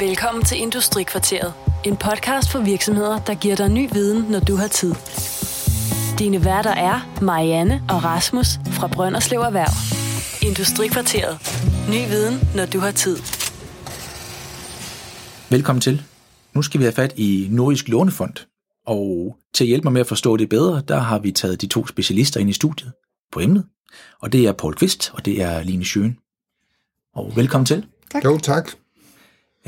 Velkommen til Industrikvarteret. En podcast for virksomheder, der giver dig ny viden, når du har tid. Dine værter er Marianne og Rasmus fra Brønderslev Erhverv. Industrikvarteret. Ny viden, når du har tid. Velkommen til. Nu skal vi have fat i Nordisk Lånefond. Og til at hjælpe mig med at forstå det bedre, der har vi taget de to specialister ind i studiet på emnet. Og det er Paul Kvist, og det er Line Schøen. Og velkommen til. Tak. Jo, tak.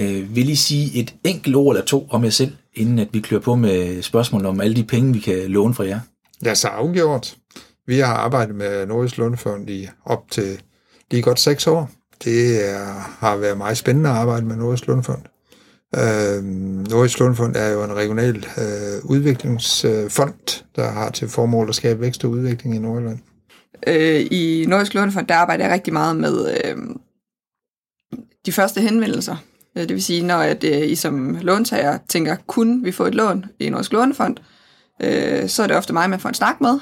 Øh, vil I sige et enkelt ord eller to om jer selv, inden at vi klør på med spørgsmål om alle de penge, vi kan låne fra jer? Ja, så afgjort. Vi har arbejdet med Nordisk Lånefond i op til lige godt seks år. Det er, har været meget spændende at arbejde med Nordisk Lånefond. Øh, Nordisk Lånefond er jo en regional øh, udviklingsfond, der har til formål at skabe vækst og udvikling i Nordjylland. Øh, I Nordisk Lånefond, der arbejder jeg rigtig meget med øh, de første henvendelser. Øh, det vil sige, når at, øh, I som låntager tænker, kunne vi få et lån i Nordisk Lånefond, øh, så er det ofte mig, man får en snak med.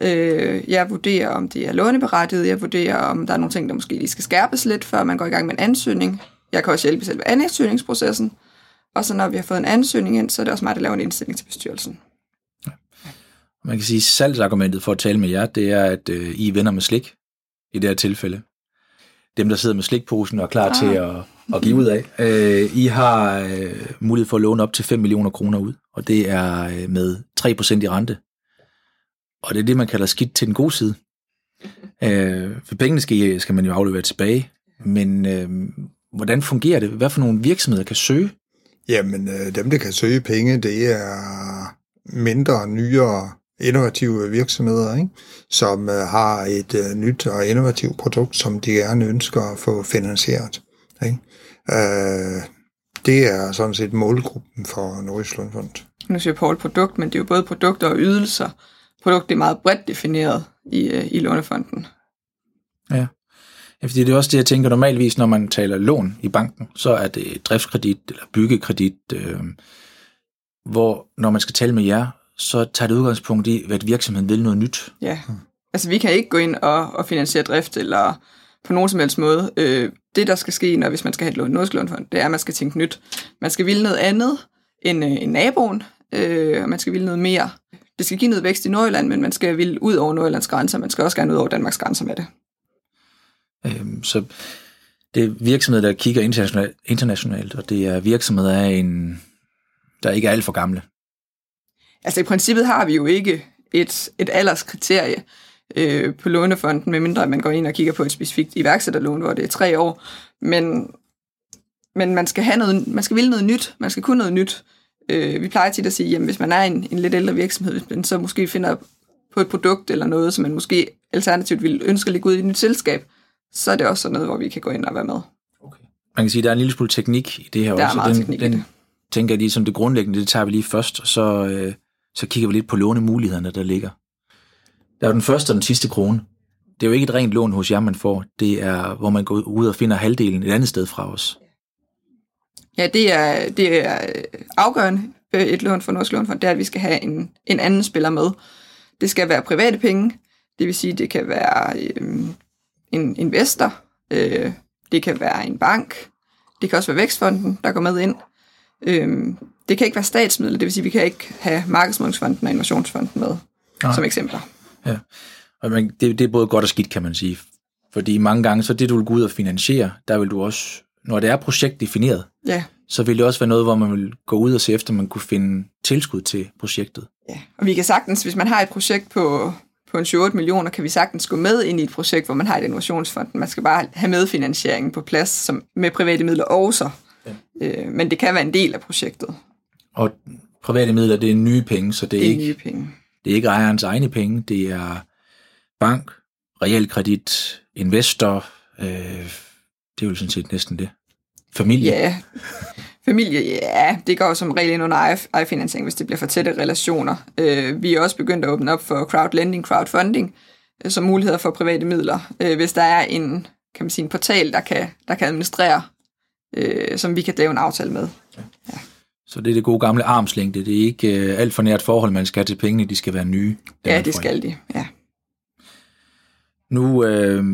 Øh, jeg vurderer, om det er låneberettiget. Jeg vurderer, om der er nogle ting, der måske lige skal skærpes lidt, før man går i gang med en ansøgning. Jeg kan også hjælpe i selve ansøgningsprocessen. Og så når vi har fået en ansøgning ind, så er det også mig, der laver en indstilling til bestyrelsen. Man kan sige, at salgsargumentet for at tale med jer, det er, at øh, I er venner med slik i det her tilfælde. Dem, der sidder med slikposen og er klar ah. til at, at give ud af. Øh, I har øh, mulighed for at låne op til 5 millioner kroner ud, og det er øh, med 3% i rente. Og det er det, man kalder skidt til den gode side. Øh, for pengene skal, skal man jo aflevere tilbage, men øh, hvordan fungerer det? Hvad for nogle virksomheder kan søge? Jamen, øh, dem, der kan søge penge, det er mindre, nyere innovative virksomheder, ikke? som øh, har et øh, nyt og innovativt produkt, som de gerne ønsker at få finansieret. Ikke? Uh, det er sådan set målgruppen for Nordisk Lundfond. Nu siger Paul produkt, men det er jo både produkter og ydelser. Produkt er meget bredt defineret i, uh, i Lånefonden. Ja. ja, fordi det er også det, jeg tænker normalvis, når man taler lån i banken, så er det driftskredit eller byggekredit, øh, hvor når man skal tale med jer, så tager det udgangspunkt i, at virksomheden vil noget nyt. Ja, altså vi kan ikke gå ind og, og finansiere drift eller på nogen som helst måde. Øh, det, der skal ske, når hvis man skal have et lån, lånefond, det er, at man skal tænke nyt. Man skal ville noget andet end, øh, end naboen, øh, og man skal ville noget mere. Det skal give noget vækst i Nordjylland, men man skal ville ud over Nordjyllands grænser, man skal også gerne ud over Danmarks grænser med det. Øhm, så det er virksomheder, der kigger internationalt, internationalt, og det er virksomheder, af en, der ikke er alt for gamle. Altså i princippet har vi jo ikke et, et alderskriterie øh, på lånefonden, medmindre man går ind og kigger på et specifikt iværksætterlån, hvor det er tre år. Men, men man skal have noget, man skal ville noget nyt, man skal kunne noget nyt. Øh, vi plejer tit at sige, at hvis man er en, en lidt ældre virksomhed, man så måske finder på et produkt eller noget, som man måske alternativt vil ønske at lægge ud i et nyt selskab, så er det også sådan noget, hvor vi kan gå ind og være med. Okay. Man kan sige, at der er en lille smule teknik i det her der også. Er meget den, teknik den, i det. tænker jeg lige som det grundlæggende, det tager vi lige først, og så, øh, så kigger vi lidt på lånemulighederne, der ligger. Der er jo den første og den sidste krone. Det er jo ikke et rent lån hos jer, man får. Det er, hvor man går ud og finder halvdelen et andet sted fra os. Ja, det er, det er afgørende et lån for Norsk Lånfond, det er, at vi skal have en, en anden spiller med. Det skal være private penge, det vil sige, det kan være øh, en investor, øh, det kan være en bank, det kan også være Vækstfonden, der går med ind. Øh, det kan ikke være statsmidler, det vil sige, vi kan ikke have Markedsmodningsfonden og Innovationsfonden med Nej. som eksempler. Ja, og man, det, det er både godt og skidt, kan man sige. Fordi mange gange, så det du vil gå ud og finansiere, der vil du også, når det er projektdefineret, ja. så vil det også være noget, hvor man vil gå ud og se efter, man kunne finde tilskud til projektet. Ja, og vi kan sagtens, hvis man har et projekt på, på en 7-8 millioner, kan vi sagtens gå med ind i et projekt, hvor man har et innovationsfond. Man skal bare have medfinansieringen på plads som med private midler også. Ja. Øh, men det kan være en del af projektet. Og private midler, det er nye penge, så det er, Det er ikke, nye penge det er ikke ejerens egne penge, det er bank, realkredit, investor, øh, det er jo sådan set næsten det. Familie. Ja, familie, ja, det går som regel ind under ejerfinansiering, hvis det bliver for tætte relationer. Øh, vi er også begyndt at åbne op for crowdlending, crowdfunding, øh, som muligheder for private midler. Øh, hvis der er en, kan man sige, en portal, der kan, der kan administrere, øh, som vi kan lave en aftale med. Ja. Så det er det gode gamle armslængde. Det er ikke øh, alt for nært forhold, man skal have til pengene. De skal være nye. Ja, det skal de. Ja. Nu øh,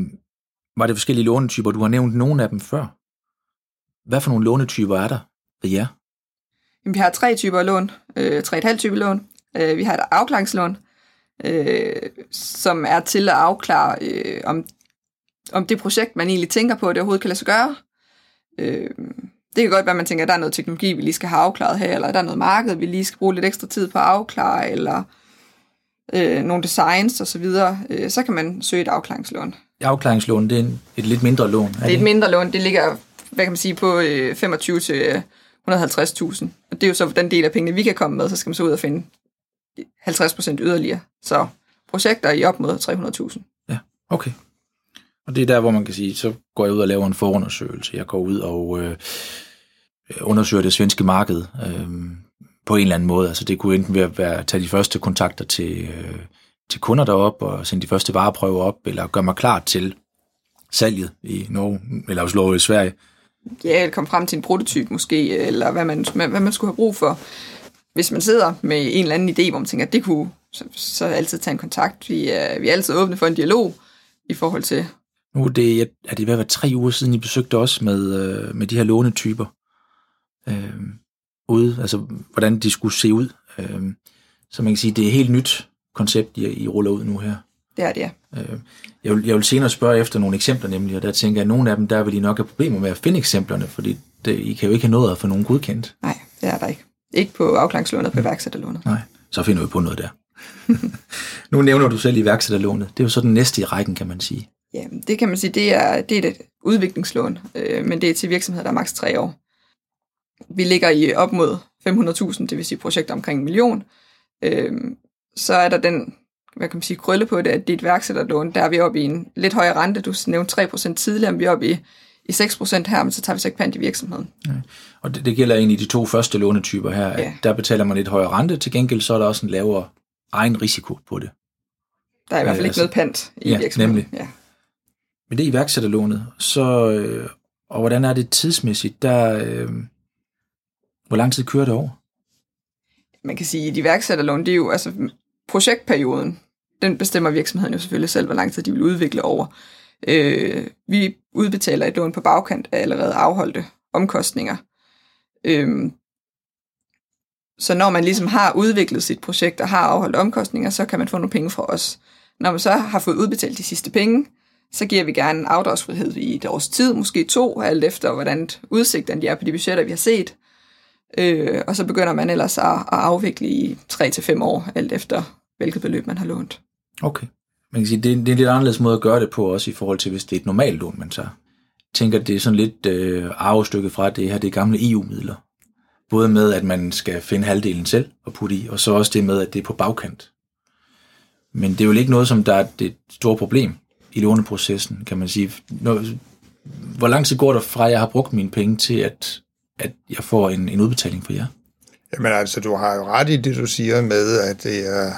var det forskellige lånetyper. Du har nævnt nogle af dem før. hvad for nogle lånetyper er der ved jer? Jamen, vi har tre typer lån, øh, tre et halvt type lån. Øh, vi har et afklaringslån, øh, som er til at afklare, øh, om, om det projekt, man egentlig tænker på, det overhovedet kan lade sig gøre. Øh, det kan godt være, at man tænker, at der er noget teknologi, vi lige skal have afklaret her, eller der er noget marked, vi lige skal bruge lidt ekstra tid på at afklare, eller øh, nogle designs osv., så, øh, så kan man søge et afklaringslån. Afklaringslån, det er et lidt mindre lån. Er det er et mindre lån, det ligger, hvad kan man sige, på øh, 25 til 150.000. Og det er jo så den del af pengene, vi kan komme med, så skal man så ud og finde 50% yderligere. Så projekter i op mod 300.000. Ja, okay. Og det er der, hvor man kan sige, så går jeg ud og laver en forundersøgelse. Jeg går ud og øh, undersøger det svenske marked øh, på en eller anden måde. Altså det kunne enten være, være at tage de første kontakter til, øh, til kunder derop og sende de første vareprøver op, eller gøre mig klar til salget i Norge, eller også i Sverige. Ja, eller komme frem til en prototyp måske, eller hvad man, hvad man skulle have brug for. Hvis man sidder med en eller anden idé, hvor man tænker, at det kunne, så, så altid tage en kontakt. Vi er, vi er altid åbne for en dialog i forhold til, nu er det, er det ved at være tre uger siden, I besøgte os med, øh, med de her lånetyper. Øh, ude, altså hvordan de skulle se ud. Øh, så man kan sige, det er et helt nyt koncept, I, I ruller ud nu her. Det er det, ja. Øh, jeg, vil, jeg vil senere spørge efter nogle eksempler nemlig, og der tænker jeg, at nogle af dem, der vil I nok have problemer med at finde eksemplerne, fordi det, I kan jo ikke have noget at få nogen godkendt. Nej, det er der ikke. Ikke på afklaringslånet, på iværksætterlånet. Nej, så finder vi på noget der. nu nævner du selv iværksætterlånet. Det er jo så den næste i rækken, kan man sige. Ja, det kan man sige, det er, det er et udviklingslån, øh, men det er til virksomheder, der er maks. tre år. Vi ligger i op mod 500.000, det vil sige projekter omkring en million. Øh, så er der den, hvad kan man sige, krølle på det, at dit værksætterlån, der er vi oppe i en lidt højere rente. Du nævnte 3% tidligere, men vi er oppe i, i 6% her, men så tager vi så ikke pant i virksomheden. Ja. Og det, det gælder egentlig de to første lånetyper her. Ja. Der betaler man lidt højere rente, til gengæld så er der også en lavere egen risiko på det. Der er i hvert fald ikke altså, noget pant i ja, virksomheden. Nemlig. Ja med det iværksætterlånet, så, øh, og hvordan er det tidsmæssigt, der, øh, hvor lang tid kører det over? Man kan sige, at iværksætterlån, det er jo, altså projektperioden, den bestemmer virksomheden jo selvfølgelig selv, hvor lang tid de vil udvikle over. Øh, vi udbetaler et lån på bagkant af allerede afholdte omkostninger. Øh, så når man ligesom har udviklet sit projekt og har afholdt omkostninger, så kan man få nogle penge fra os. Når man så har fået udbetalt de sidste penge, så giver vi gerne en afdragsfrihed i et års tid, måske to, alt efter hvordan udsigterne de er på de budgetter, vi har set. Øh, og så begynder man ellers at, at afvikle i 3 til år, alt efter hvilket beløb man har lånt. Okay. Man kan sige, det, er, det er en lidt anderledes måde at gøre det på, også i forhold til, hvis det er et normalt lån, man tager. Jeg tænker, det er sådan lidt øh, arvestykket fra det her, det er gamle EU-midler. Både med, at man skal finde halvdelen selv og putte i, og så også det med, at det er på bagkant. Men det er jo ikke noget, som der er et stort problem i låneprocessen, kan man sige. Når, hvor lang tid går der fra, at jeg har brugt mine penge til, at, at jeg får en, en udbetaling fra jer? Jamen altså, du har jo ret i det, du siger med, at det er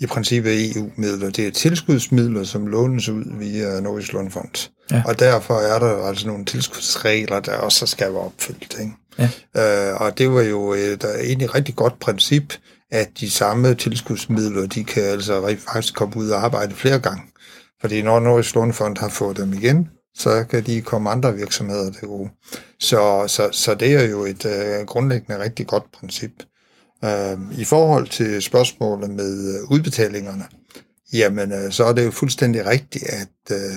i princippet EU-midler. Det er tilskudsmidler, som lånes ud via Nordisk Lånefond. Ja. Og derfor er der altså nogle tilskudsregler, der også skal være opfyldt. Ikke? Ja. Øh, og det var jo et egentlig rigtig godt princip, at de samme tilskudsmidler, de kan altså faktisk komme ud og arbejde flere gange. Fordi når Nordisk Lånefond har fået dem igen, så kan de komme andre virksomheder til gode. Så, så, så det er jo et øh, grundlæggende rigtig godt princip. Øh, I forhold til spørgsmålet med øh, udbetalingerne, jamen øh, så er det jo fuldstændig rigtigt, at, øh,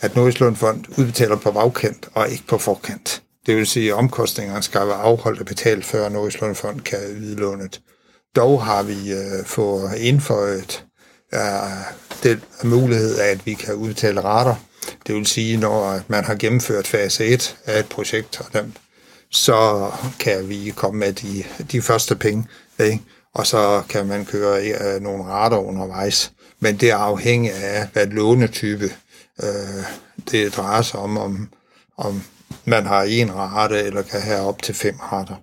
at Nordisk Fond udbetaler på bagkant og ikke på forkant. Det vil sige, at omkostningerne skal være afholdt og betalt, før Nordisk Fond kan yde lånet. Dog har vi øh, fået indføjet øh, den mulighed af, at vi kan udtale rater. Det vil sige, når man har gennemført fase 1 af et projekt, så kan vi komme med de, de første penge, ikke? og så kan man køre øh, nogle rater undervejs. Men det er afhængigt af, hvad lånetype øh, det drejer sig om, om, om man har en rate, eller kan have op til fem rater.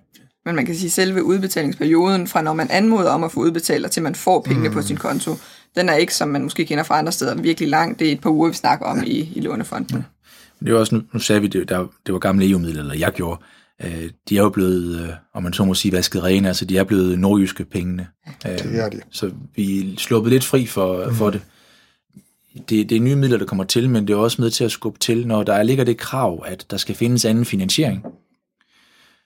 Men man kan sige, at selve udbetalingsperioden, fra når man anmoder om at få udbetalt, og til man får pengene mm. på sin konto, den er ikke, som man måske kender fra andre steder, virkelig lang. Det er et par uger, vi snakker om i, i lånefonden. Ja. Det var også, nu, nu sagde vi, det, der, det var gamle EU-midler, eller jeg gjorde. Øh, de er jo blevet, øh, om man så må sige, vasket rene, altså de er blevet nordjyske pengene. Øh, det er de. Så vi sluppet lidt fri for, mm. for det. det. Det er nye midler, der kommer til, men det er også med til at skubbe til, når der ligger det krav, at der skal findes anden finansiering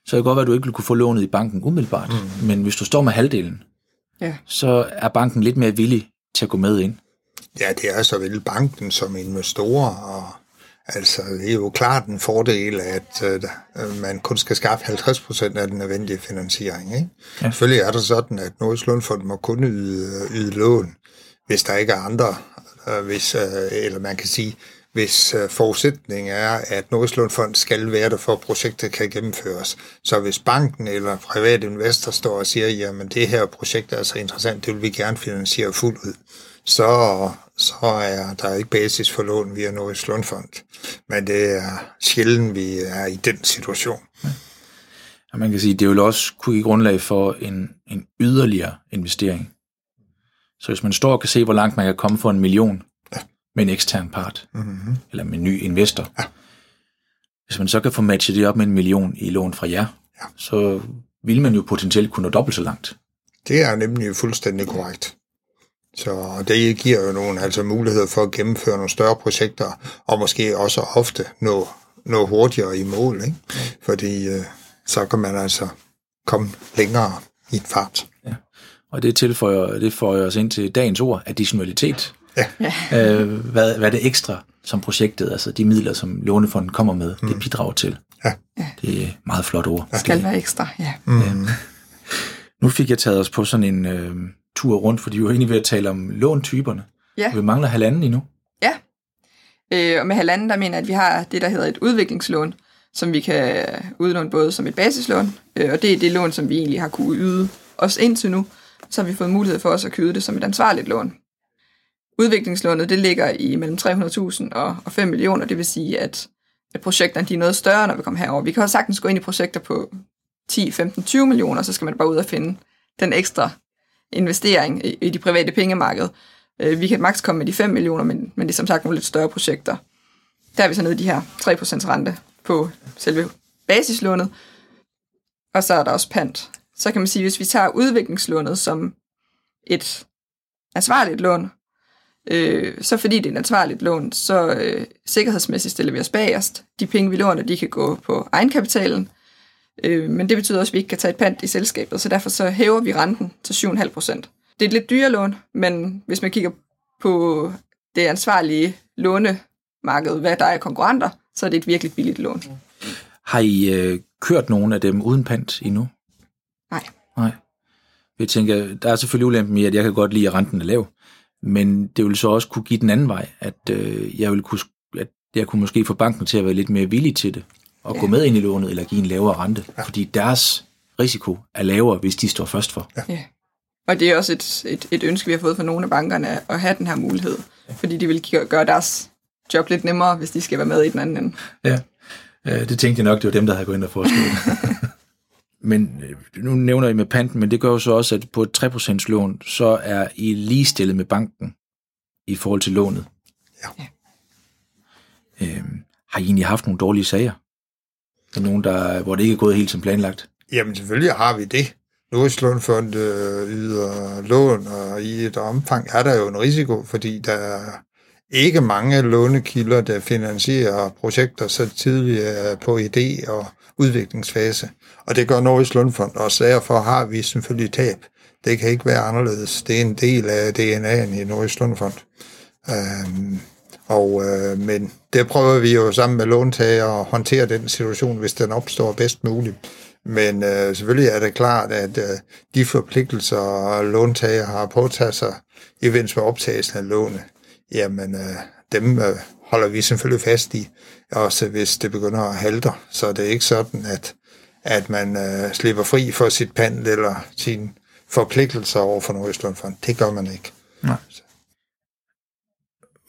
så kan det godt være, at du ikke vil kunne få lånet i banken umiddelbart. Mm. Men hvis du står med halvdelen, Ja. så er banken lidt mere villig til at gå med ind. Ja, det er så vel banken som investorer, og altså, det er jo klart en fordel, at øh, man kun skal skaffe 50 procent af den nødvendige finansiering. Ikke? Ja. Selvfølgelig er det sådan, at Nordisk Lundfond må kun yde, yde lån, hvis der ikke er andre, øh, hvis, øh, eller man kan sige, hvis øh, forudsætningen er, at Nordisk Fond skal være der for, at projektet kan gennemføres. Så hvis banken eller private investor står og siger, jamen det her projekt er så interessant, det vil vi gerne finansiere fuldt ud, så, så er der ikke basis for lån via Nordisk Lundfond. Men det er sjældent, vi er i den situation. Og man kan sige, det vil også kunne give grundlag for en, en yderligere investering. Så hvis man står og kan se, hvor langt man kan komme for en million med en ekstern part, Mm-hmm. eller med en ny investor, hvis man så kan få matchet det op med en million i lån fra jer, Ja. så vil man jo potentielt kunne nå dobbelt så langt. Det er nemlig fuldstændig korrekt. Så det giver jo nogle altså muligheder for at gennemføre nogle større projekter, og måske også ofte nå, nå hurtigere i mål, ikke? fordi øh, så kan man altså komme længere i en fart. Og det tilføjer, det føjer os ind til dagens ord, additionalitet. Ja. Øh, hvad, hvad er det ekstra, som projektet, altså de midler, som Lånefonden kommer med, det bidrager til. Ja. Det er et meget flot ord. Det skal være ekstra, ja. Mm. Nu fik jeg taget os på sådan en øh, tur rundt, fordi vi var egentlig ved at tale om låntyperne. Ja. Vi mangler halvanden endnu. Ja. Øh, og med halvanden, der mener jeg, at vi har det, der hedder et udviklingslån, som vi kan udlåne både som et basislån, øh, og det er det lån, som vi egentlig har kunne yde os indtil nu. Så har vi fået mulighed for os at købe det som et ansvarligt lån. Udviklingslånet, det ligger i mellem 300.000 og, 5 millioner, det vil sige, at, at projekterne de er noget større, når vi kommer herover. Vi kan også sagtens gå ind i projekter på 10, 15, 20 millioner, så skal man bare ud og finde den ekstra investering i, i de private pengemarked. Øh, vi kan maks komme med de 5 millioner, men, men det er som sagt nogle lidt større projekter. Der er vi så nede i de her 3% rente på selve basislånet, og så er der også pant. Så kan man sige, hvis vi tager udviklingslånet som et ansvarligt lån, øh, så fordi det er et ansvarligt lån, så øh, sikkerhedsmæssigt stiller vi os bagerst. De penge, vi låner, de kan gå på egenkapitalen, øh, men det betyder også, at vi ikke kan tage et pant i selskabet, så derfor så hæver vi renten til 7,5 procent. Det er et lidt dyre lån, men hvis man kigger på det ansvarlige lånemarked, hvad der er konkurrenter, så er det et virkelig billigt lån. Har I øh, kørt nogen af dem uden pant endnu? Nej. Nej. Jeg tænker, der er selvfølgelig ulempen i, at jeg kan godt lide, at renten er lav, men det vil så også kunne give den anden vej, at øh, jeg vil kunne, at jeg kunne måske få banken til at være lidt mere villig til det, og ja. Ja. gå med ind i lånet, eller give en lavere rente, ja. fordi deres risiko er lavere, hvis de står først for. Ja. Ja. Og det er også et, et, et ønske, vi har fået fra nogle af bankerne, at have den her mulighed. Fordi de vil gøre- gøre deres job lidt nemmere, hvis de skal være med i den anden ende. Ja, øh, det tænkte jeg nok, det var dem, der havde gået ind og foreslået. men øh, nu nævner I med panten, men det gør jo så også, at på et 3% lån, så er I ligestillet med banken i forhold til lånet. Ja. Øhm, har I egentlig haft nogle dårlige sager? Er der nogen, der, hvor det ikke er gået helt som planlagt? Jamen selvfølgelig har vi det. Nordisk Lånfond øh, yder lån, og i et omfang er der jo en risiko, fordi der er ikke mange lånekilder, der finansierer projekter så tidligt øh, på idé- og udviklingsfase. Og det gør Nordisk Lundfond også, derfor har vi selvfølgelig tab. Det kan ikke være anderledes. Det er en del af DNA'en i Nordisk Lundfond. Øhm, og, øh, men det prøver vi jo sammen med låntager at håndtere den situation, hvis den opstår bedst muligt. Men øh, selvfølgelig er det klart, at øh, de forpligtelser, låntager har påtaget sig i forbindelse med optagelsen af lånet, jamen øh, dem øh, holder vi selvfølgelig fast i, også hvis det begynder at halte. Så det er ikke sådan, at, at man øh, slipper fri for sit pand eller sine forpligtelser over for Nordøstlundfond. Det gør man ikke. Nej.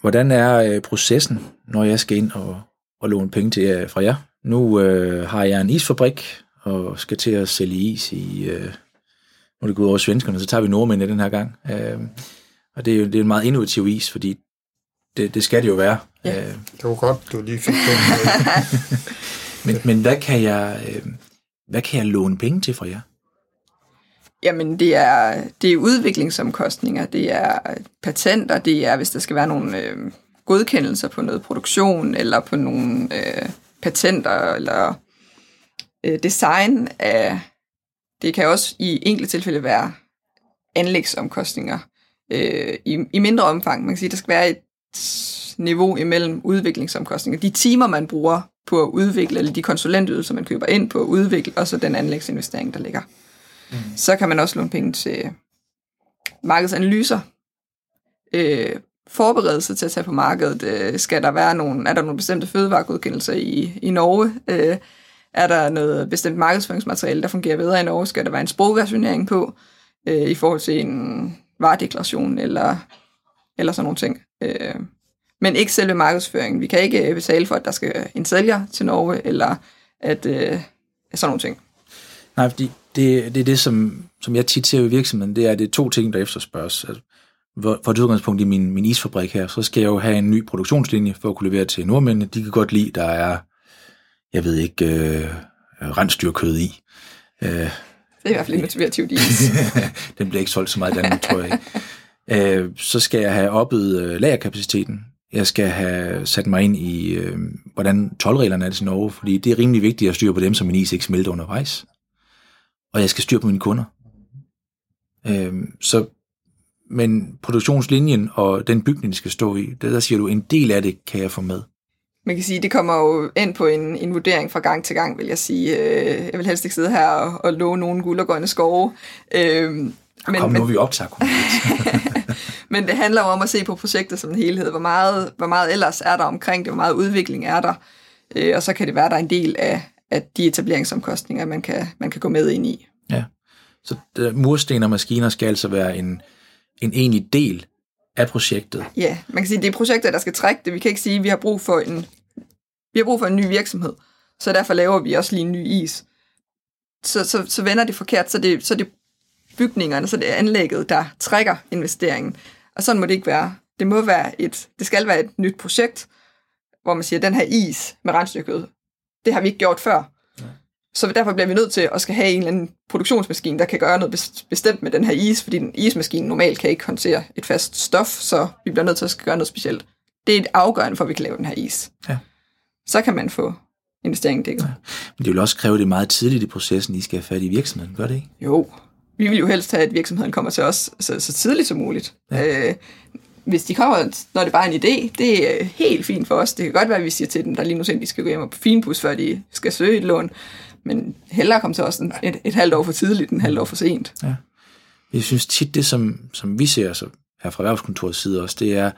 Hvordan er øh, processen, når jeg skal ind og, og låne penge til jer fra jer? Nu øh, har jeg en isfabrik og skal til at sælge is i... Øh, nu er det gået over svenskerne, så tager vi nordmændene den her gang. Øh, og det er jo det er en meget innovativ is, fordi det, det skal det jo være. Ja. Øh, Det var godt, du lige fik den. med. men, men hvad kan jeg... Øh, hvad kan jeg låne penge til fra jer? Jamen, det er, det er udviklingsomkostninger, det er patenter, det er, hvis der skal være nogle øh, godkendelser på noget produktion, eller på nogle øh, patenter, eller øh, design af, det kan også i enkelte tilfælde være anlægsomkostninger øh, i, i mindre omfang. Man kan sige, der skal være et niveau imellem udviklingsomkostninger. De timer, man bruger på at udvikle, eller de konsulentydelser, man køber ind på at udvikle, og så den anlægsinvestering, der ligger. Mm. Så kan man også låne penge til markedsanalyser, øh, forberedelse til at tage på markedet. Øh, skal der være nogle, er der nogle bestemte fødevaregodkendelser i, i Norge? Øh, er der noget bestemt markedsføringsmateriale, der fungerer bedre i Norge? Skal der være en sprogversionering på øh, i forhold til en varedeklaration eller, eller sådan nogle ting? Øh, men ikke selve markedsføringen. Vi kan ikke betale for, at der skal en sælger til Norge, eller at øh, sådan nogle ting. Nej, fordi det, det er det, som, som jeg tit ser i virksomheden, det er, det er to ting, der efterspørges. Altså, for et udgangspunkt i min, min isfabrik her, så skal jeg jo have en ny produktionslinje for at kunne levere til nordmændene. De kan godt lide, der er, jeg ved ikke, øh, rensdyrkød i. Øh, det er i hvert fald ikke motivativt is. Den bliver ikke solgt så meget i Danmark, tror jeg ikke. Øh, så skal jeg have oppet øh, lagerkapaciteten. Jeg skal have sat mig ind i, øh, hvordan tolvreglerne er til Norge, fordi det er rimelig vigtigt at styre på dem, så min is ikke smelter undervejs. Og jeg skal styre på mine kunder. Øh, så men produktionslinjen og den bygning, de skal stå i, der, der siger du, en del af det kan jeg få med. Man kan sige, det kommer jo ind på en, en vurdering fra gang til gang, vil jeg sige. Øh, jeg vil helst ikke sidde her og, og love nogen guld og grønne skove. Øh, men, Kom, nu vi optager Men det handler jo om at se på projektet som en helhed. Hvor meget, hvor meget ellers er der omkring det? Hvor meget udvikling er der? Øh, og så kan det være, at der er en del af, af de etableringsomkostninger, man kan, man kan gå med ind i. Ja, så mursten og maskiner skal altså være en, en egentlig del af projektet. Ja, man kan sige, at det er projektet, der skal trække det. Vi kan ikke sige, at vi har brug for en, vi har brug for en ny virksomhed, så derfor laver vi også lige en ny is. Så, så, så vender det forkert, så det, så det bygningerne, så det er anlægget, der trækker investeringen. Og sådan må det ikke være. Det må være et, det skal være et nyt projekt, hvor man siger, den her is med regnstykket, det har vi ikke gjort før. Så derfor bliver vi nødt til at skal have en eller anden produktionsmaskine, der kan gøre noget bestemt med den her is, fordi den ismaskine normalt kan ikke håndtere et fast stof, så vi bliver nødt til at skal gøre noget specielt. Det er et afgørende for, at vi kan lave den her is. Ja. Så kan man få investeringen dækket. Ja. Men det vil også kræve det meget tidligt i processen, I skal have fat i virksomheden, gør det ikke? Jo, vi vil jo helst have, at virksomheden kommer til os så, så tidligt som muligt. Ja. Øh, hvis de kommer, når det bare er en idé, det er helt fint for os. Det kan godt være, at vi siger til dem, der lige nu at de skal gå hjem og finpus, før de skal søge et lån men hellere komme til os et, et, et halvt år for tidligt end et halvt år for sent. Ja. Jeg synes tit, det som, som vi ser så her fra erhvervskontorets side også, det er,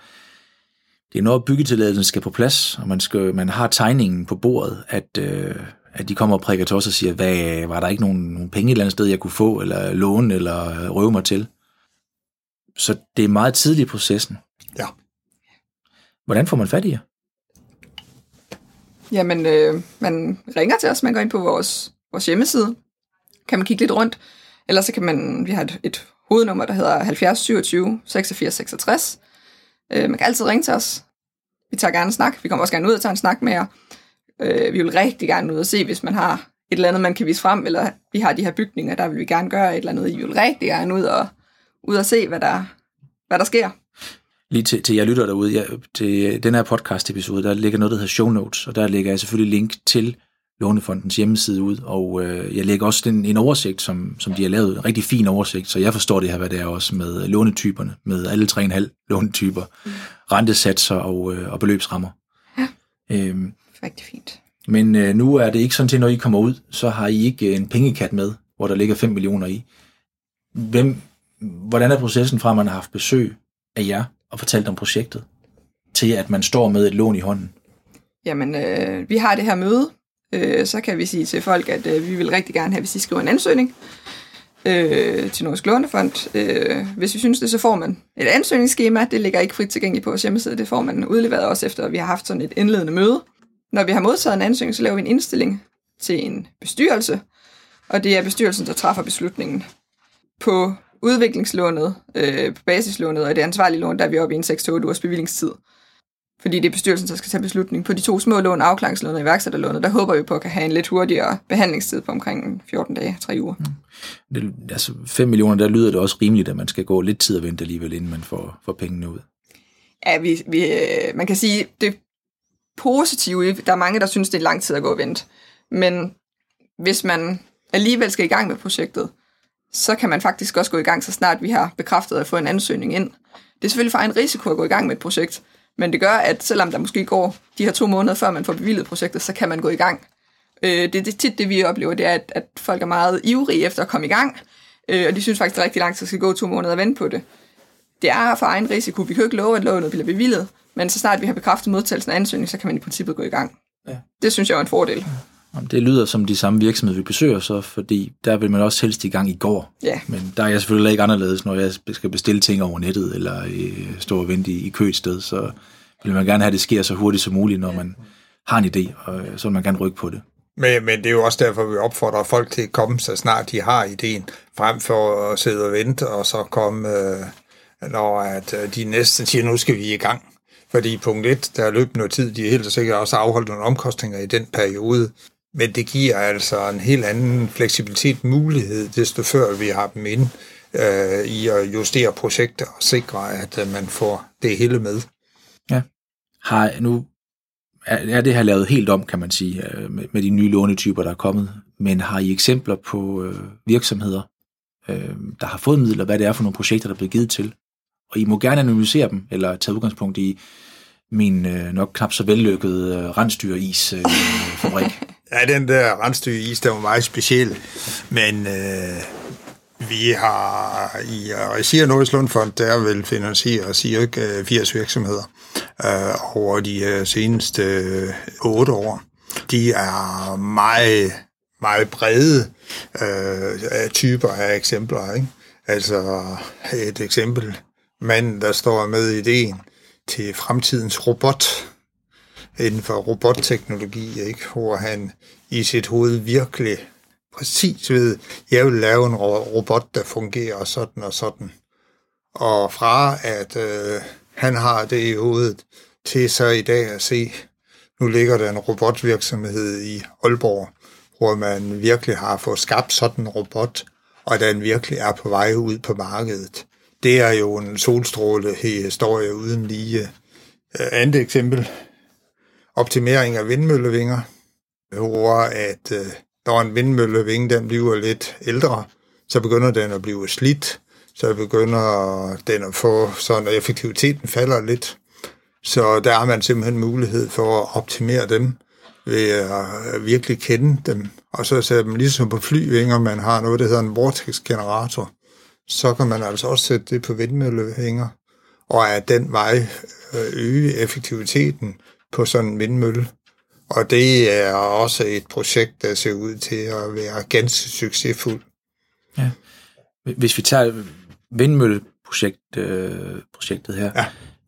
det er når byggetilladelsen skal på plads, og man, skal, man har tegningen på bordet, at, øh, at de kommer og prikker til os og siger, hvad, var der ikke nogen, nogen penge et eller andet sted, jeg kunne få, eller låne, eller røve mig til? Så det er meget tidligt i processen. Ja. Hvordan får man fat i jer? Jamen, øh, man ringer til os, man går ind på vores, vores hjemmeside, kan man kigge lidt rundt, eller så kan man, vi har et, et hovednummer, der hedder 70 27 86 66. Øh, man kan altid ringe til os. Vi tager gerne en snak. Vi kommer også gerne ud og tager en snak med jer. Øh, vi vil rigtig gerne ud og se, hvis man har et eller andet, man kan vise frem, eller vi har de her bygninger, der vil vi gerne gøre et eller andet. I vil rigtig gerne ud og, ud og se, hvad der, hvad der sker lige til, til jeg lytter derude, jeg, til den her podcast episode, der ligger noget, der hedder show notes, og der lægger jeg selvfølgelig link til Lånefondens hjemmeside ud, og øh, jeg lægger også en, en oversigt, som, som de har lavet, en rigtig fin oversigt, så jeg forstår det her, hvad det er også med lånetyperne, med alle 3,5 lånetyper, mm. rentesatser og, øh, og beløbsrammer. Ja, øhm, rigtig fint. Men øh, nu er det ikke sådan til, når I kommer ud, så har I ikke en pengekat med, hvor der ligger 5 millioner i. Hvem, hvordan er processen fra, at man har haft besøg af jer, og fortalt om projektet, til at man står med et lån i hånden? Jamen, øh, vi har det her møde, øh, så kan vi sige til folk, at øh, vi vil rigtig gerne have, hvis I skriver en ansøgning øh, til Nordisk Lånefond. Øh, hvis vi synes det, så får man et ansøgningsskema. Det ligger ikke frit tilgængeligt på vores hjemmeside. Det får man udleveret også efter, at vi har haft sådan et indledende møde. Når vi har modtaget en ansøgning, så laver vi en indstilling til en bestyrelse, og det er bestyrelsen, der træffer beslutningen. På udviklingslånet, øh, basislånet og det ansvarlige lån, der er vi oppe i en 6-8 ugers bevillingstid. Fordi det er bestyrelsen, der skal tage beslutning. På de to små lån, afklaringslånet og iværksætterlånet, der håber vi på at kan have en lidt hurtigere behandlingstid på omkring 14 dage, 3 uger. Mm. Det, altså 5 millioner, der lyder det også rimeligt, at man skal gå lidt tid og vente alligevel, inden man får, får pengene ud. Ja, vi, vi, øh, man kan sige, det positive, der er mange, der synes, det er lang tid at gå og vente. Men hvis man alligevel skal i gang med projektet, så kan man faktisk også gå i gang, så snart vi har bekræftet at få en ansøgning ind. Det er selvfølgelig for en risiko at gå i gang med et projekt, men det gør, at selvom der måske går de her to måneder, før man får bevilget projektet, så kan man gå i gang. Øh, det er tit det, vi oplever, det er, at, at folk er meget ivrige efter at komme i gang, øh, og de synes faktisk, det er rigtig langt, så skal gå to måneder og vente på det. Det er for egen risiko. Vi kan jo ikke love, at lånet bliver bevillet, men så snart vi har bekræftet modtagelsen af ansøgning, så kan man i princippet gå i gang. Ja. Det synes jeg er en fordel. Det lyder som de samme virksomheder, vi besøger så, fordi der vil man også helst i gang i går. Ja. Men der er jeg selvfølgelig ikke anderledes, når jeg skal bestille ting over nettet, eller stå og vente i kø et sted, så vil man gerne have, at det sker så hurtigt som muligt, når man har en idé, og så vil man gerne rykke på det. Men, men det er jo også derfor, vi opfordrer folk til at komme, så snart de har ideen, frem for at sidde og vente, og så komme, øh, når at øh, de næsten siger, nu skal vi i gang. Fordi punkt 1, der er løbet noget tid, de er helt sikkert også afholdt nogle omkostninger i den periode. Men det giver altså en helt anden fleksibilitet mulighed, desto før vi har dem ind øh, i at justere projekter og sikre, at øh, man får det hele med. Ja. Har, nu er det her lavet helt om, kan man sige, øh, med, med de nye lånetyper, der er kommet. Men har I eksempler på øh, virksomheder, øh, der har fået midler, hvad det er for nogle projekter, der er blevet givet til? Og I må gerne analysere dem, eller tage udgangspunkt i min øh, nok knap så vellykkede øh, rensdyrisfabrik. Øh, ja, den der rensdyris, der var meget speciel, men øh, vi har i regi af Nordisk Lundfond, der vil finansiere cirka øh, 80 virksomheder øh, over de øh, seneste øh, 8 år. De er meget, meget brede øh, typer af eksempler. Ikke? Altså et eksempel, manden, der står med ideen til fremtidens robot, inden for robotteknologi, ikke? hvor han i sit hoved virkelig præcis ved, jeg vil lave en robot, der fungerer sådan og sådan. Og fra at øh, han har det i hovedet, til så i dag at se, nu ligger der en robotvirksomhed i Aalborg, hvor man virkelig har fået skabt sådan en robot, og den virkelig er på vej ud på markedet. Det er jo en solstråle historie uden lige. Uh, andet eksempel, optimering af vindmøllevinger, hvor at uh, når en vindmøllevinge den bliver lidt ældre, så begynder den at blive slidt, så begynder den at få sådan, at effektiviteten falder lidt. Så der har man simpelthen mulighed for at optimere dem ved at øh, virkelig kende dem. Og så sætter man ligesom på flyvinger, man har noget, der hedder en vortex-generator. Så kan man altså også sætte det på vindmøllevinger, og at den vej øh, øge effektiviteten på sådan en vindmølle. Og det er også et projekt, der ser ud til at være ganske succesfuld. Ja. Hvis vi tager vindmølleprojektet øh, projektet her, ja.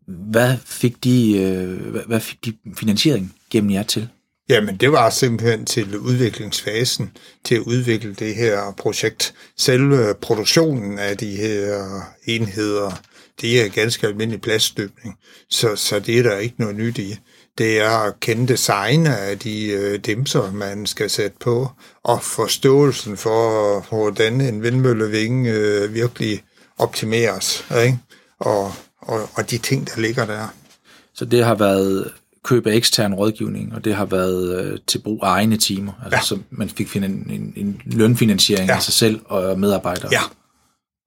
hvad, fik de, øh, hvad, hvad fik de finansiering gennem jer til? Jamen, det var simpelthen til udviklingsfasen, til at udvikle det her projekt. Selve produktionen af de her enheder, det er ganske almindelig plaststøbning, så, så det er der ikke noget nyt i det er at kende design af de øh, dimser, man skal sætte på, og forståelsen for, hvordan en vindmøllevinge øh, virkelig optimeres, ikke? Og, og, og de ting, der ligger der. Så det har været køb af ekstern rådgivning, og det har været øh, til brug af egne timer, altså ja. så man fik en, en, en lønfinansiering ja. af sig selv og medarbejdere. Ja.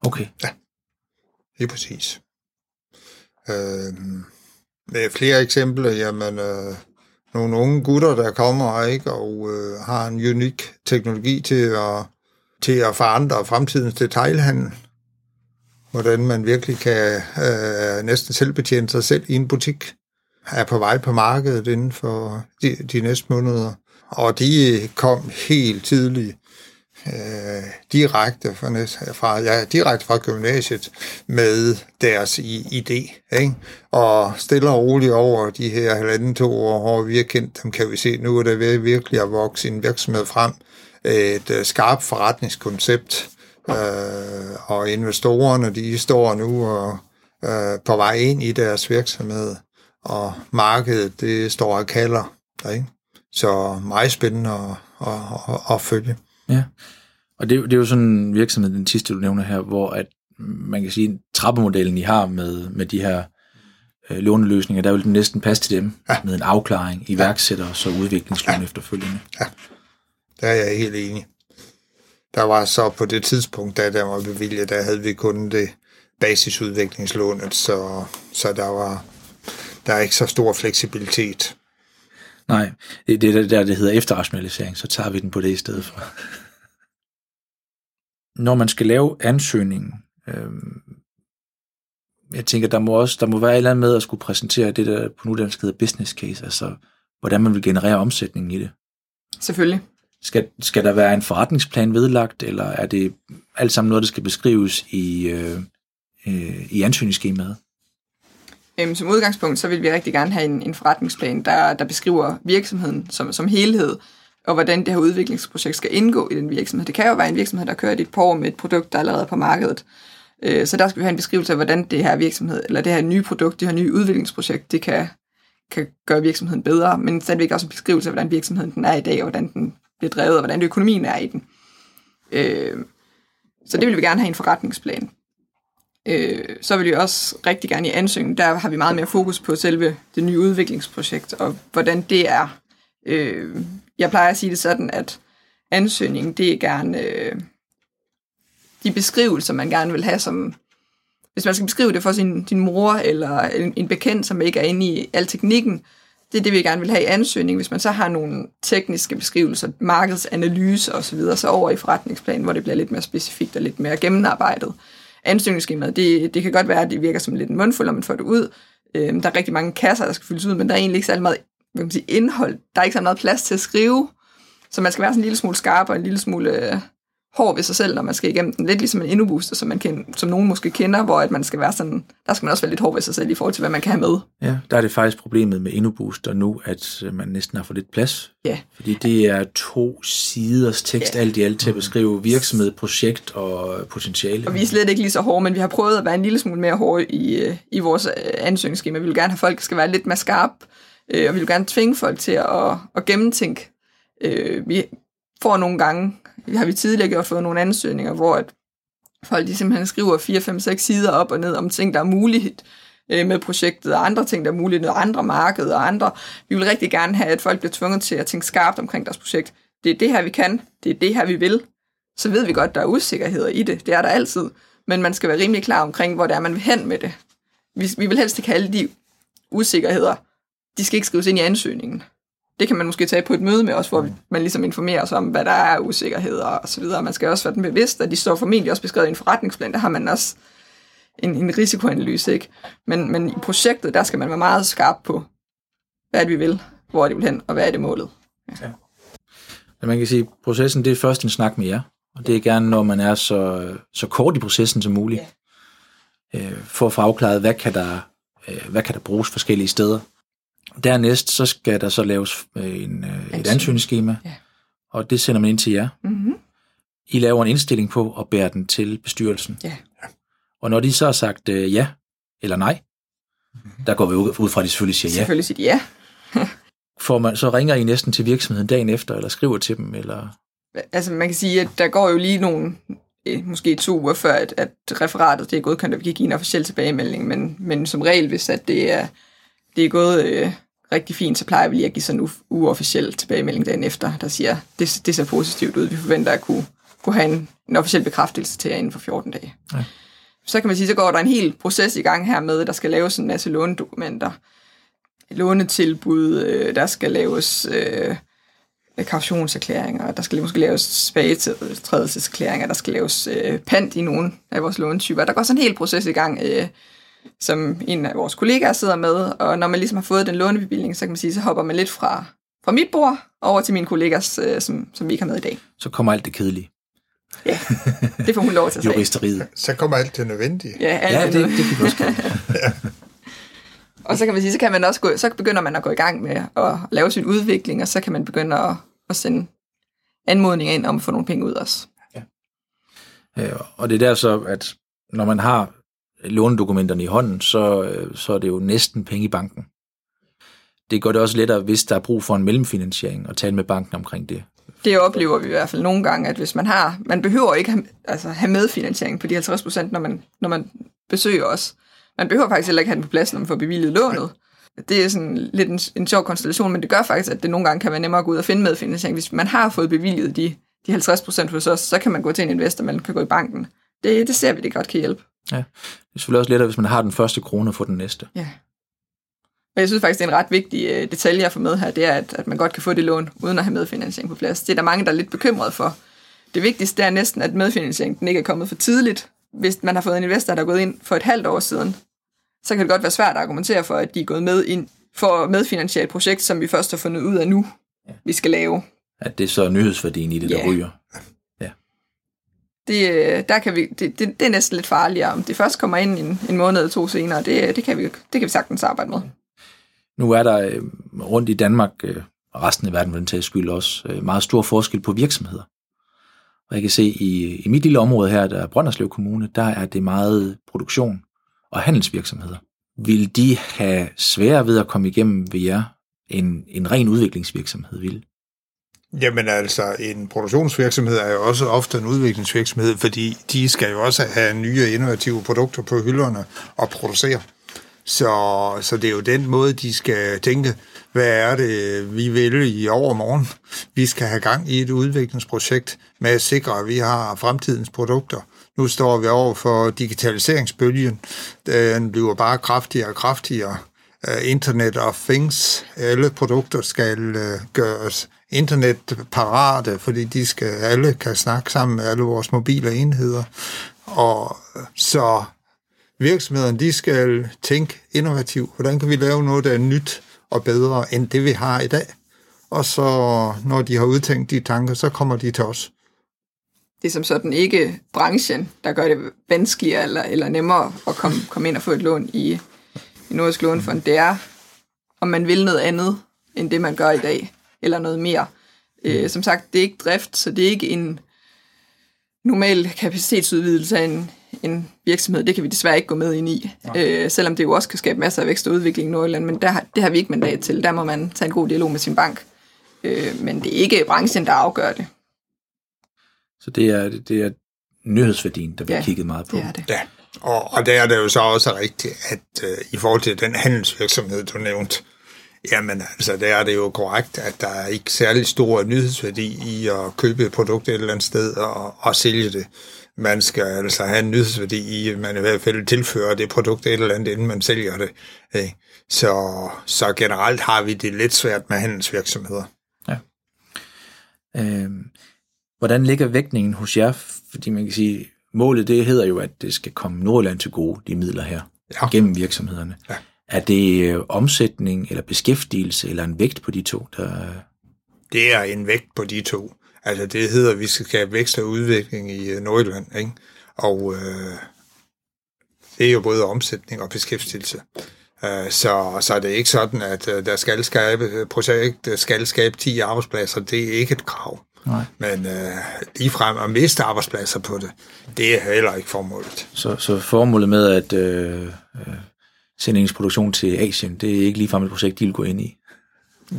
Okay. Ja, det er præcis. Øh, med flere eksempler, jamen, øh, nogle unge gutter, der kommer ikke, og øh, har en unik teknologi til at, til at forandre fremtidens detailhandel. Hvordan man virkelig kan øh, næsten selv betjene sig selv i en butik. Er på vej på markedet inden for de, de næste måneder. Og de kom helt tidligt øh, direkte fra, fra, ja, direkte fra gymnasiet med deres idé. Ikke? Og stille og roligt over de her halvanden to år, hvor vi har kendt dem, kan vi se, nu er der ved virkelig at vokse en virksomhed frem. Et øh, skarpt forretningskoncept, øh, og investorerne, de står nu og, øh, på vej ind i deres virksomhed, og markedet, det står og kalder. Ikke? Så meget spændende at, at, at, at følge. Ja, og det, det er jo sådan en virksomhed, den sidste du nævner her, hvor at man kan sige, trappemodellen I har med, med de her øh, låneløsninger, der vil den næsten passe til dem, ja. med en afklaring, iværksætter og så udviklingslån ja. efterfølgende. Ja. Der er jeg helt enig. Der var så på det tidspunkt, da der var bevilget, der havde vi kun det basisudviklingslånet, så, så der var der er ikke så stor fleksibilitet. Nej, det er det der, det hedder efterrationalisering, så tager vi den på det i stedet for. Når man skal lave ansøgningen, øh, jeg tænker, der må også der må være et eller andet med at skulle præsentere det, der på nudansk hedder business case, altså hvordan man vil generere omsætningen i det. Selvfølgelig. Skal, skal der være en forretningsplan vedlagt, eller er det alt sammen noget, der skal beskrives i, øh, øh, i ansøgningsskemaet? Øhm, som udgangspunkt, så vil vi rigtig gerne have en, en forretningsplan, der, der beskriver virksomheden som, som helhed, og hvordan det her udviklingsprojekt skal indgå i den virksomhed. Det kan jo være en virksomhed, der kører dit et par år med et produkt, der er allerede på markedet. Øh, så der skal vi have en beskrivelse af, hvordan det her virksomhed, eller det her nye produkt, det her nye udviklingsprojekt, det kan, kan gøre virksomheden bedre, men stadigvæk også en beskrivelse af, hvordan virksomheden den er i dag, og hvordan den bliver drevet, og hvordan økonomien er i den. Øh, så det vil vi gerne have en forretningsplan. Øh, så vil vi også rigtig gerne i ansøgningen, der har vi meget mere fokus på selve det nye udviklingsprojekt, og hvordan det er. Øh, jeg plejer at sige det sådan, at ansøgningen, det er gerne øh, de beskrivelser, man gerne vil have som, hvis man skal beskrive det for sin, din mor eller en, en bekendt, som ikke er inde i al teknikken, det er det, vi gerne vil have i ansøgning. Hvis man så har nogle tekniske beskrivelser, markedsanalyse osv., så, så over i forretningsplanen, hvor det bliver lidt mere specifikt og lidt mere gennemarbejdet. Ansøgningsskemaet, det, det kan godt være, at det virker som lidt en mundfuld, når man får det ud. Øhm, der er rigtig mange kasser, der skal fyldes ud, men der er egentlig ikke særlig meget hvad kan man sige, indhold. Der er ikke så meget plads til at skrive, så man skal være sådan en lille smule skarp og en lille smule øh, hård ved sig selv, når man skal igennem den. Lidt ligesom en indobooster, som, man kan, som nogen måske kender, hvor at man skal være sådan, der skal man også være lidt hård ved sig selv i forhold til, hvad man kan have med. Ja, der er det faktisk problemet med indobooster nu, at øh, man næsten har for lidt plads. Ja. Fordi det er to siders tekst ja. alt i alt til at beskrive virksomhed, projekt og potentiale. Og vi er slet ikke lige så hårde, men vi har prøvet at være en lille smule mere hårde i, øh, i vores øh, ansøgningsskema. Vi vil gerne have folk, der skal være lidt mere skarpe, og vi vil gerne tvinge folk til at, at gennemtænke. Vi får nogle gange har vi tidligere gjort fået nogle ansøgninger, hvor at folk de simpelthen skriver 4, 5, 6 sider op og ned om ting, der er muligt øh, med projektet, og andre ting, der er muligt, og andre markeder og andre. Vi vil rigtig gerne have, at folk bliver tvunget til at tænke skarpt omkring deres projekt. Det er det her, vi kan. Det er det her, vi vil. Så ved vi godt, der er usikkerheder i det. Det er der altid. Men man skal være rimelig klar omkring, hvor det er, man vil hen med det. Vi, vi vil helst ikke have alle de usikkerheder. De skal ikke skrives ind i ansøgningen det kan man måske tage på et møde med os, hvor man ligesom informerer os om, hvad der er usikkerheder og så videre. Man skal også være den bevidst, og de står formentlig også beskrevet i en forretningsplan, der har man også en, en risikoanalyse, ikke? Men, men i projektet, der skal man være meget skarp på, hvad er det, vi vil, hvor er det vil hen, og hvad er det målet. Ja. ja. Man kan sige, at processen det er først en snak med jer, og det er gerne, når man er så, så kort i processen som muligt, ja. øh, for at få afklaret, hvad kan der, øh, hvad kan der bruges forskellige steder. Dernæst så skal der så laves øh, en, øh, et ansøgningsskema, ja. og det sender man ind til jer. Mm-hmm. I laver en indstilling på og bærer den til bestyrelsen. Ja. Og når de så har sagt øh, ja eller nej, mm-hmm. der går vi ud fra, at de selvfølgelig siger ja. Selvfølgelig siger de ja. får man, så ringer I næsten til virksomheden dagen efter, eller skriver til dem, eller... Altså man kan sige, at der går jo lige nogle, øh, måske to uger før, at, at referatet det er godkendt, og vi kan give en officiel tilbagemelding, men, men som regel, hvis at det er det er gået øh, rigtig fint, så plejer vi lige at give sådan en u- uofficiel tilbagemelding dagen efter, der siger, det, det ser positivt ud. Vi forventer at kunne, kunne have en, en officiel bekræftelse til jer inden for 14 dage. Ja. Så kan man sige, så går der en hel proces i gang her med, der skal laves en masse lånedokumenter, lånetilbud, øh, der skal laves øh, kautionserklæringer, der skal måske laves spagetrædelseserklæringer, der skal laves øh, pant i nogle af vores lånetyper. Der går sådan en hel proces i gang, øh, som en af vores kollegaer sidder med, og når man ligesom har fået den lånebevilling, så kan man sige, så hopper man lidt fra, fra mit bord over til mine kollegas, øh, som, som vi ikke har med i dag. Så kommer alt det kedelige. Ja, det får hun lov til at sige. Juristeriet. Så kommer alt det nødvendige. Ja, alt ja det, det, det kan vi også ja. Og så kan man sige, så kan man også gå, så begynder man at gå i gang med at lave sin udvikling, og så kan man begynde at, at sende anmodninger ind om at få nogle penge ud også. Ja. ja. Og det er der så, at når man har lånedokumenterne i hånden, så, så er det jo næsten penge i banken. Det gør det også lettere, hvis der er brug for en mellemfinansiering, og tale med banken omkring det. Det oplever vi i hvert fald nogle gange, at hvis man har, man behøver ikke have, altså have medfinansiering på de 50 procent, når man, når man besøger os. Man behøver faktisk heller ikke have den på plads, når man får bevilget lånet. det er sådan lidt en, en sjov konstellation, men det gør faktisk, at det nogle gange kan være nemmere at gå ud og finde medfinansiering. Hvis man har fået bevilget de, de 50 procent hos os, så kan man gå til en investor, man kan gå i banken. Det, det ser vi, det godt kan hjælpe. Ja. Det er selvfølgelig også lettere, hvis man har den første krone, for den næste. Ja. Og jeg synes faktisk, det er en ret vigtig øh, detalje at få med her, det er, at, at man godt kan få det lån, uden at have medfinansiering på plads. Det er der mange, der er lidt bekymrede for. Det vigtigste er næsten, at medfinansieringen den ikke er kommet for tidligt. Hvis man har fået en investor, der er gået ind for et halvt år siden, så kan det godt være svært at argumentere for, at de er gået med ind for at medfinansiere et projekt, som vi først har fundet ud af nu, ja. vi skal lave. At det er så nyhedsværdien i det, der Ja. ryger. Det, øh, der kan vi, det, det, det er næsten lidt farligere. Om det først kommer ind en, en måned eller to senere, det, det, kan vi, det kan vi sagtens arbejde med. Nu er der øh, rundt i Danmark, øh, og resten af verden for den tages skyld også, øh, meget stor forskel på virksomheder. Og jeg kan se, i, i mit lille område her, der er Brønderslev Kommune, der er det meget produktion og handelsvirksomheder. Vil de have sværere ved at komme igennem ved jer, end en ren udviklingsvirksomhed vil? Jamen altså, en produktionsvirksomhed er jo også ofte en udviklingsvirksomhed, fordi de skal jo også have nye innovative produkter på hylderne og producere. Så, så det er jo den måde, de skal tænke, hvad er det, vi vil i overmorgen? Vi skal have gang i et udviklingsprojekt med at sikre, at vi har fremtidens produkter. Nu står vi over for digitaliseringsbølgen. Den bliver bare kraftigere og kraftigere. Internet of Things. Alle produkter skal øh, gøres internetparate, fordi de skal alle kan snakke sammen med alle vores mobile enheder. Og så virksomhederne, de skal tænke innovativt. Hvordan kan vi lave noget, der er nyt og bedre end det, vi har i dag? Og så, når de har udtænkt de tanker, så kommer de til os. Det er som sådan ikke branchen, der gør det vanskeligere eller, eller nemmere at komme, komme ind og få et lån i, i Nordisk Lånefond. Det er, om man vil noget andet, end det man gør i dag, eller noget mere. Øh, som sagt, det er ikke drift, så det er ikke en normal kapacitetsudvidelse af en, en virksomhed. Det kan vi desværre ikke gå med ind i, øh, selvom det jo også kan skabe masser af vækst og udvikling i Nordjylland, men der, det har vi ikke mandat til. Der må man tage en god dialog med sin bank. Øh, men det er ikke branchen, der afgør det. Så det er, det er nyhedsværdien, der bliver Ja, kigget meget på. Det er det. Ja, og, og der er det jo så også rigtigt, at øh, i forhold til den handelsvirksomhed, du nævnte, jamen altså, der er det jo korrekt, at der er ikke særlig stor nyhedsværdi i at købe et produkt et eller andet sted og, og sælge det. Man skal altså have en nyhedsværdi i, at man i hvert fald tilfører det produkt et eller andet, inden man sælger det. Så, så generelt har vi det lidt svært med handelsvirksomheder. Øhm, hvordan ligger vægtningen hos jer? Fordi man kan sige, målet det hedder jo, at det skal komme Nordjylland til gode, de midler her, Ja. gennem virksomhederne. Ja. Er det øh, omsætning eller beskæftigelse eller en vægt på de to, der... det er en vægt på de to. Altså det hedder, at vi skal skabe vækst og udvikling i øh, Nordjylland, ikke? Og øh, det er jo både omsætning og beskæftigelse. Øh, så, så er det ikke sådan, at der skal skabe, projektet skal skabe 10 arbejdspladser. Det er ikke et krav. Nej. Men øh, ligefrem at miste arbejdspladser på det, det er heller ikke formålet. Så, så formålet med at øh, sendingsproduktion til Asien, det er ikke ligefrem et projekt, de vil gå ind i.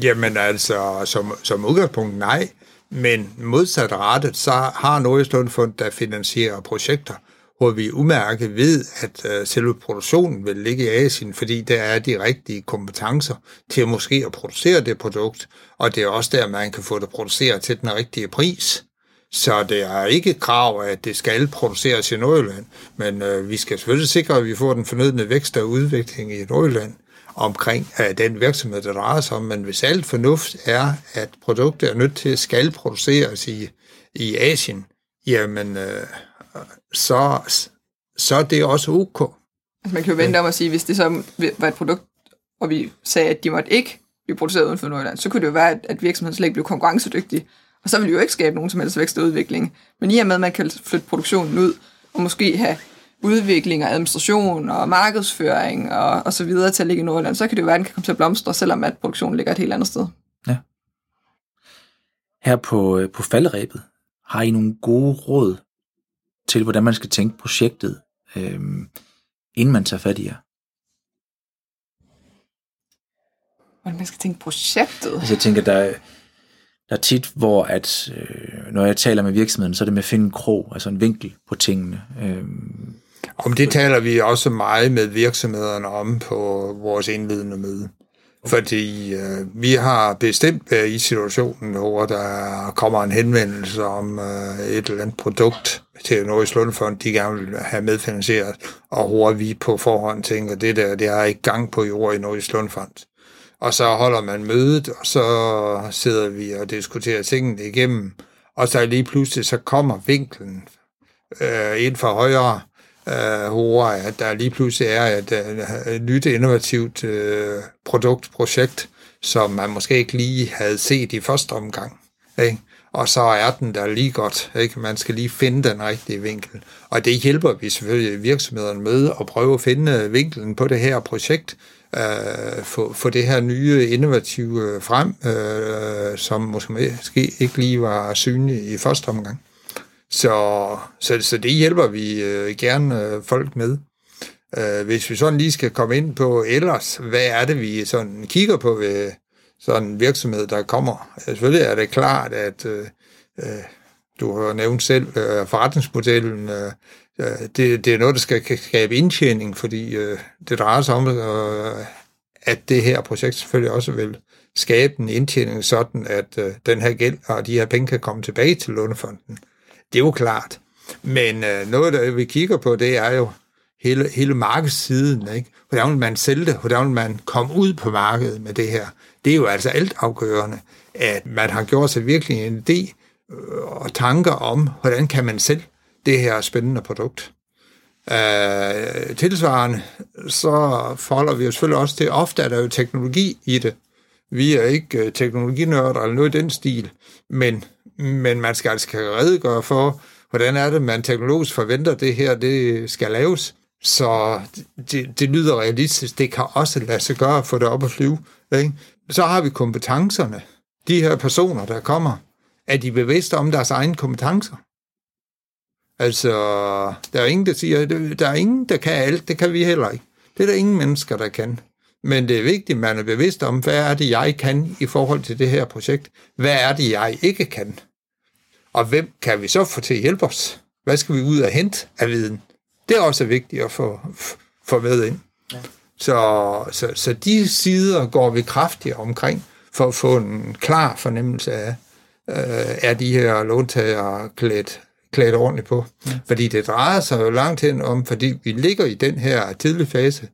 Jamen altså, som, som udgangspunkt nej, men modsat rettet, så har Norges Lundfond, der finansierer projekter, hvor vi umærket ved, at øh, selve produktionen vil ligge i Asien, fordi der er de rigtige kompetencer til måske at producere det produkt, og det er også der, man kan få det produceret til den rigtige pris. Så det er ikke krav, at det skal produceres i Nordjylland, men øh, vi skal selvfølgelig sikre, at vi får den fornødne vækst og udvikling i Nordjylland omkring øh, den virksomhed, der drejer sig om. Men hvis alt fornuft er, at produkter er nødt til at skal produceres i, i Asien, jamen øh, så, så er det også ok. Altså, man kan jo vente om at sige, hvis det så var et produkt, og vi sagde, at de måtte ikke blive produceret uden for Nordjylland, så kunne det jo være, at, at virksomheden slet ikke blev konkurrencedygtig. Og så ville det jo ikke skabe nogen som helst vækst og udvikling. Men i og med, at man kan flytte produktionen ud, og måske have udvikling og administration og markedsføring og, og så videre til at ligge i Nordjylland, så kan det jo være, at den kan komme til at blomstre, selvom at produktionen ligger et helt andet sted. Her på, øh, på faldrebet, har I nogle gode råd til, hvordan man skal tænke projektet, øh, inden man tager fat i jer? Hvordan man skal tænke projektet. Altså jeg tænker, der, er- der er tit, hvor at, øh, når jeg taler med virksomheden, så er det med at finde en krog, altså en vinkel på tingene. Øh, Om det taler vi også meget med virksomhederne om på vores indledende møde. Fordi øh, vi har bestemt været i situationen, hvor der kommer en henvendelse om øh, et eller andet produkt til Norges Lundfond, de gerne vil have medfinansieret, og hvor vi på forhånd tænker, det der, det er ikke gang på jord i Norges Lundfond. Og så holder man mødet, og så sidder vi og diskuterer tingene igennem, og så lige pludselig så kommer vinklen øh, ind for højre, øh, hore, at der lige pludselig er et, øh, et nyt innovativt øh, produktprojekt, som man måske ikke lige havde set i første omgang. Ikke? Og så er den der lige godt. Ikke? Man skal lige finde den rigtige vinkel. Og det hjælper vi selvfølgelig virksomhederne med at prøve at finde vinkelen på det her projekt, øh, få, få det her nye innovative frem, øh, som måske ikke lige var synligt i første omgang. Så, så, så det hjælper vi øh, gerne øh, folk med. Øh, hvis vi sådan lige skal komme ind på ellers, hvad er det, vi sådan kigger på ved sådan en virksomhed, der kommer? Selvfølgelig er det klart, at øh, øh, du har nævnt selv øh, forretningsmodellen, øh, Øh, det, det er noget, der skal skabe indtjening, fordi øh, det drejer sig om, øh, at det her projekt selvfølgelig også vil skabe en indtjening sådan, at øh, den her gæld og de her penge kan komme tilbage til lånefonden. Det er jo klart. Men øh, noget, der vi kigger på, det er jo hele, hele markedssiden. Ikke? Hvordan vil man sælge det? Hvordan vil man komme ud på markedet med det her? Det er jo altså alt afgørende, at man har gjort sig virkelig en idé øh, og tanker om, hvordan kan man sælge det her spændende produkt. Øh, tilsvarende, så forholder vi jo selvfølgelig også til, ofte er der jo teknologi i det. Vi er ikke øh, teknologinørder eller noget i den stil, men men man skal altså redegøre for, hvordan er det, man teknologisk forventer, det her det skal laves. Så det, det lyder realistisk. Det kan også lade sig gøre at få det op at flyve. Ikke? Så har vi kompetencerne. De her personer, der kommer, er de bevidste om deres egne kompetencer? Altså, der er ingen, der siger, der er ingen, der kan alt. Det kan vi heller ikke. Det er der ingen mennesker, der kan. Men det er vigtigt, at man er bevidst om, hvad er det, jeg kan i forhold til det her projekt? Hvad er det, jeg ikke kan? Og hvem kan vi så få til at hjælpe os? Hvad skal vi ud og hente af viden? Det er også vigtigt at få, få med ind. Ja. Så, så, så de sider går vi kraftigt omkring for at få en klar fornemmelse af, øh, er de her låntagere klædt, klædt ordentligt på. Ja. Fordi det drejer sig jo langt hen om, fordi vi ligger i den her tidlige fase,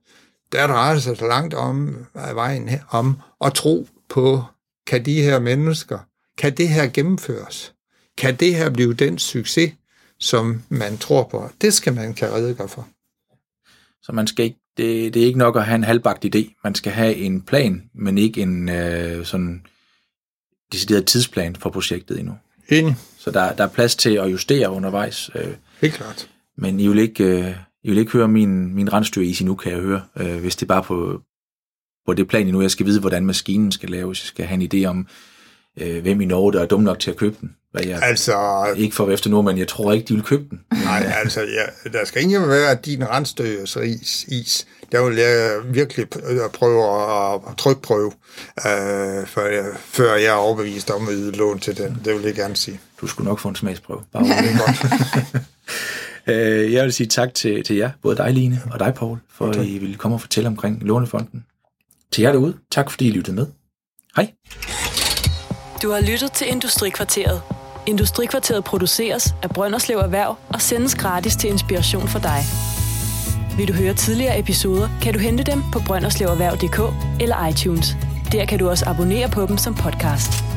der drejer det sig så langt om vejen her, om at tro på, kan de her mennesker, kan det her gennemføres? Kan det her blive den succes, som man tror på? Det skal man kan redegøre for. Så man skal ikke, det, det er ikke nok at have en halvbagt idé. Man skal have en plan, men ikke en øh, sådan decideret tidsplan for projektet endnu. Enig. Så der, der er plads til at justere undervejs. Øh, Helt klart. Men I vil ikke, øh, I vil ikke høre min, min rensdyr i nu, kan jeg høre, øh, hvis det er bare på, på det plan endnu. Jeg skal vide, hvordan maskinen skal laves. Jeg skal have en idé om, øh, hvem i Norge, der er dum nok til at købe den. Hvad jeg, altså, ikke for efter nu, men jeg tror ikke, de vil købe den. Nej, altså, ja, der skal ikke være din rensdyrs is, is. Der vil jeg virkelig prøve at trykprøve, øh, før, jeg, før jeg er overbevist om at yde lån til den. Det vil jeg gerne sige. Du skulle nok få en smagsprøve. Bare godt. Øh, jeg vil sige tak til, til jer, både dig, Line, og dig, Paul, for okay. at I ville komme og fortælle omkring Lånefonden. Til jer derude, tak fordi I lyttede med. Hej. Du har lyttet til Industrikvarteret. Industrikvarteret produceres af Brønderslev Erhverv og sendes gratis til inspiration for dig. Vil du høre tidligere episoder, kan du hente dem på brønderslevererhverv.dk eller iTunes. Der kan du også abonnere på dem som podcast.